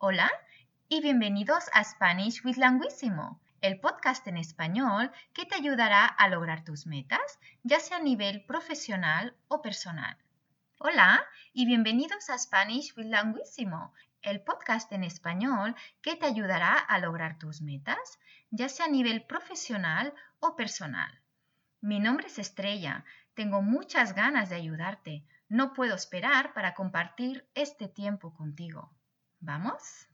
Hola y bienvenidos a Spanish with Languissimo, el podcast en español que te ayudará a lograr tus metas, ya sea a nivel profesional o personal. Hola y bienvenidos a Spanish with Languissimo, el podcast en español que te ayudará a lograr tus metas, ya sea a nivel profesional o personal. Mi nombre es Estrella, tengo muchas ganas de ayudarte, no puedo esperar para compartir este tiempo contigo. ¿Vamos?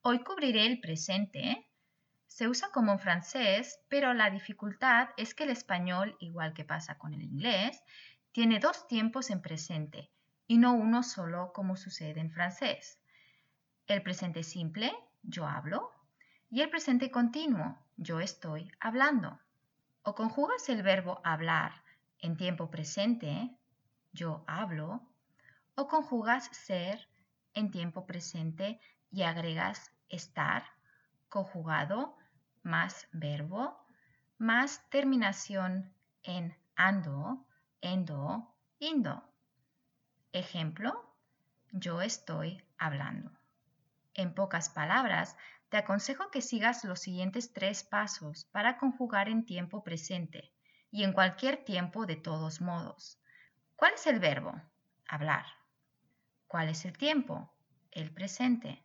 Hoy cubriré el presente. Se usa como en francés, pero la dificultad es que el español, igual que pasa con el inglés, tiene dos tiempos en presente y no uno solo como sucede en francés. El presente simple, yo hablo, y el presente continuo, yo estoy hablando. O conjugas el verbo hablar en tiempo presente, yo hablo, o conjugas ser en tiempo presente y agregas estar, conjugado, más verbo, más terminación en ando, endo, indo. Ejemplo, yo estoy hablando. En pocas palabras, te aconsejo que sigas los siguientes tres pasos para conjugar en tiempo presente y en cualquier tiempo de todos modos. ¿Cuál es el verbo? Hablar. ¿Cuál es el tiempo? El presente.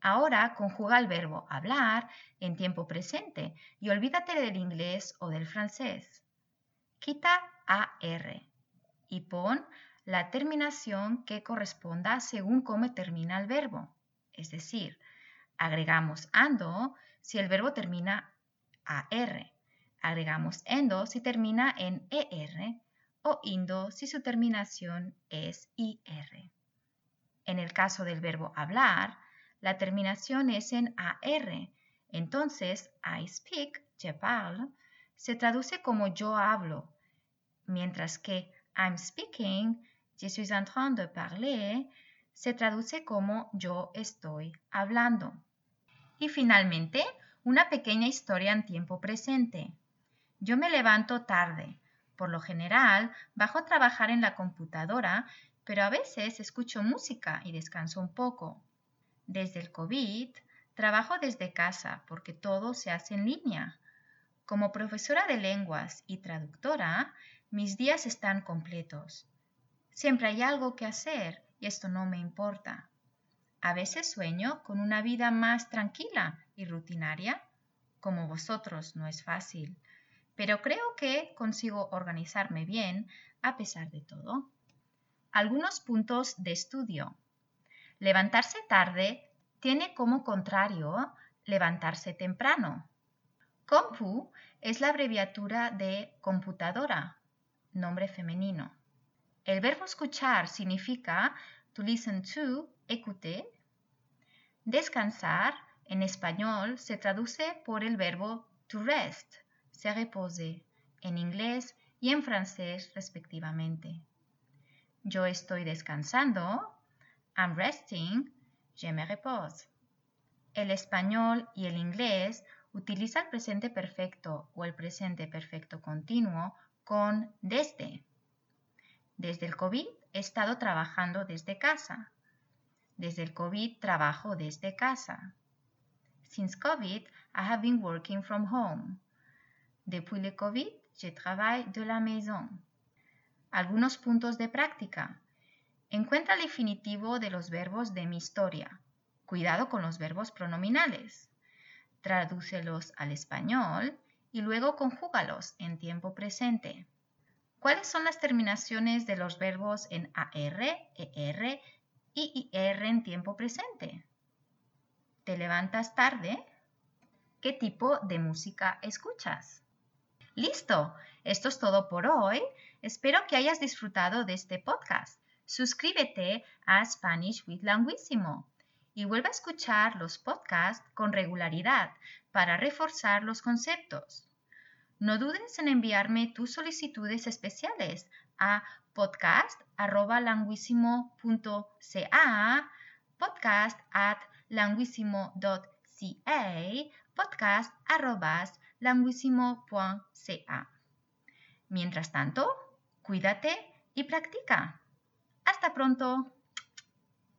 Ahora conjuga el verbo hablar en tiempo presente y olvídate del inglés o del francés. Quita AR y pon la terminación que corresponda según cómo termina el verbo. Es decir, agregamos ando si el verbo termina AR, agregamos endo si termina en ER o indo si su terminación es IR. En el caso del verbo hablar, la terminación es en AR. Entonces, I speak, je parle, se traduce como yo hablo, mientras que I'm speaking, je suis en train de parler, se traduce como yo estoy hablando. Y finalmente, una pequeña historia en tiempo presente. Yo me levanto tarde. Por lo general, bajo a trabajar en la computadora pero a veces escucho música y descanso un poco. Desde el COVID, trabajo desde casa porque todo se hace en línea. Como profesora de lenguas y traductora, mis días están completos. Siempre hay algo que hacer y esto no me importa. A veces sueño con una vida más tranquila y rutinaria. Como vosotros no es fácil, pero creo que consigo organizarme bien a pesar de todo. Algunos puntos de estudio. Levantarse tarde tiene como contrario levantarse temprano. Compu es la abreviatura de computadora, nombre femenino. El verbo escuchar significa to listen to, écouter. Descansar en español se traduce por el verbo to rest, se repose, en inglés y en francés respectivamente. Yo estoy descansando. I'm resting. Je me repose. El español y el inglés utilizan el presente perfecto o el presente perfecto continuo con desde. Desde el COVID he estado trabajando desde casa. Desde el COVID trabajo desde casa. Since COVID, I have been working from home. Depuis le COVID, je travaille de la maison. Algunos puntos de práctica. Encuentra el definitivo de los verbos de mi historia. Cuidado con los verbos pronominales. Tradúcelos al español y luego conjúgalos en tiempo presente. ¿Cuáles son las terminaciones de los verbos en AR, ER y IR en tiempo presente? ¿Te levantas tarde? ¿Qué tipo de música escuchas? Listo, esto es todo por hoy. Espero que hayas disfrutado de este podcast. Suscríbete a Spanish with Languissimo y vuelve a escuchar los podcasts con regularidad para reforzar los conceptos. No dudes en enviarme tus solicitudes especiales a podcast.languissimo.ca, podcast at languissimo.ca, podcast Mientras tanto, Cuídate y practica. Hasta pronto.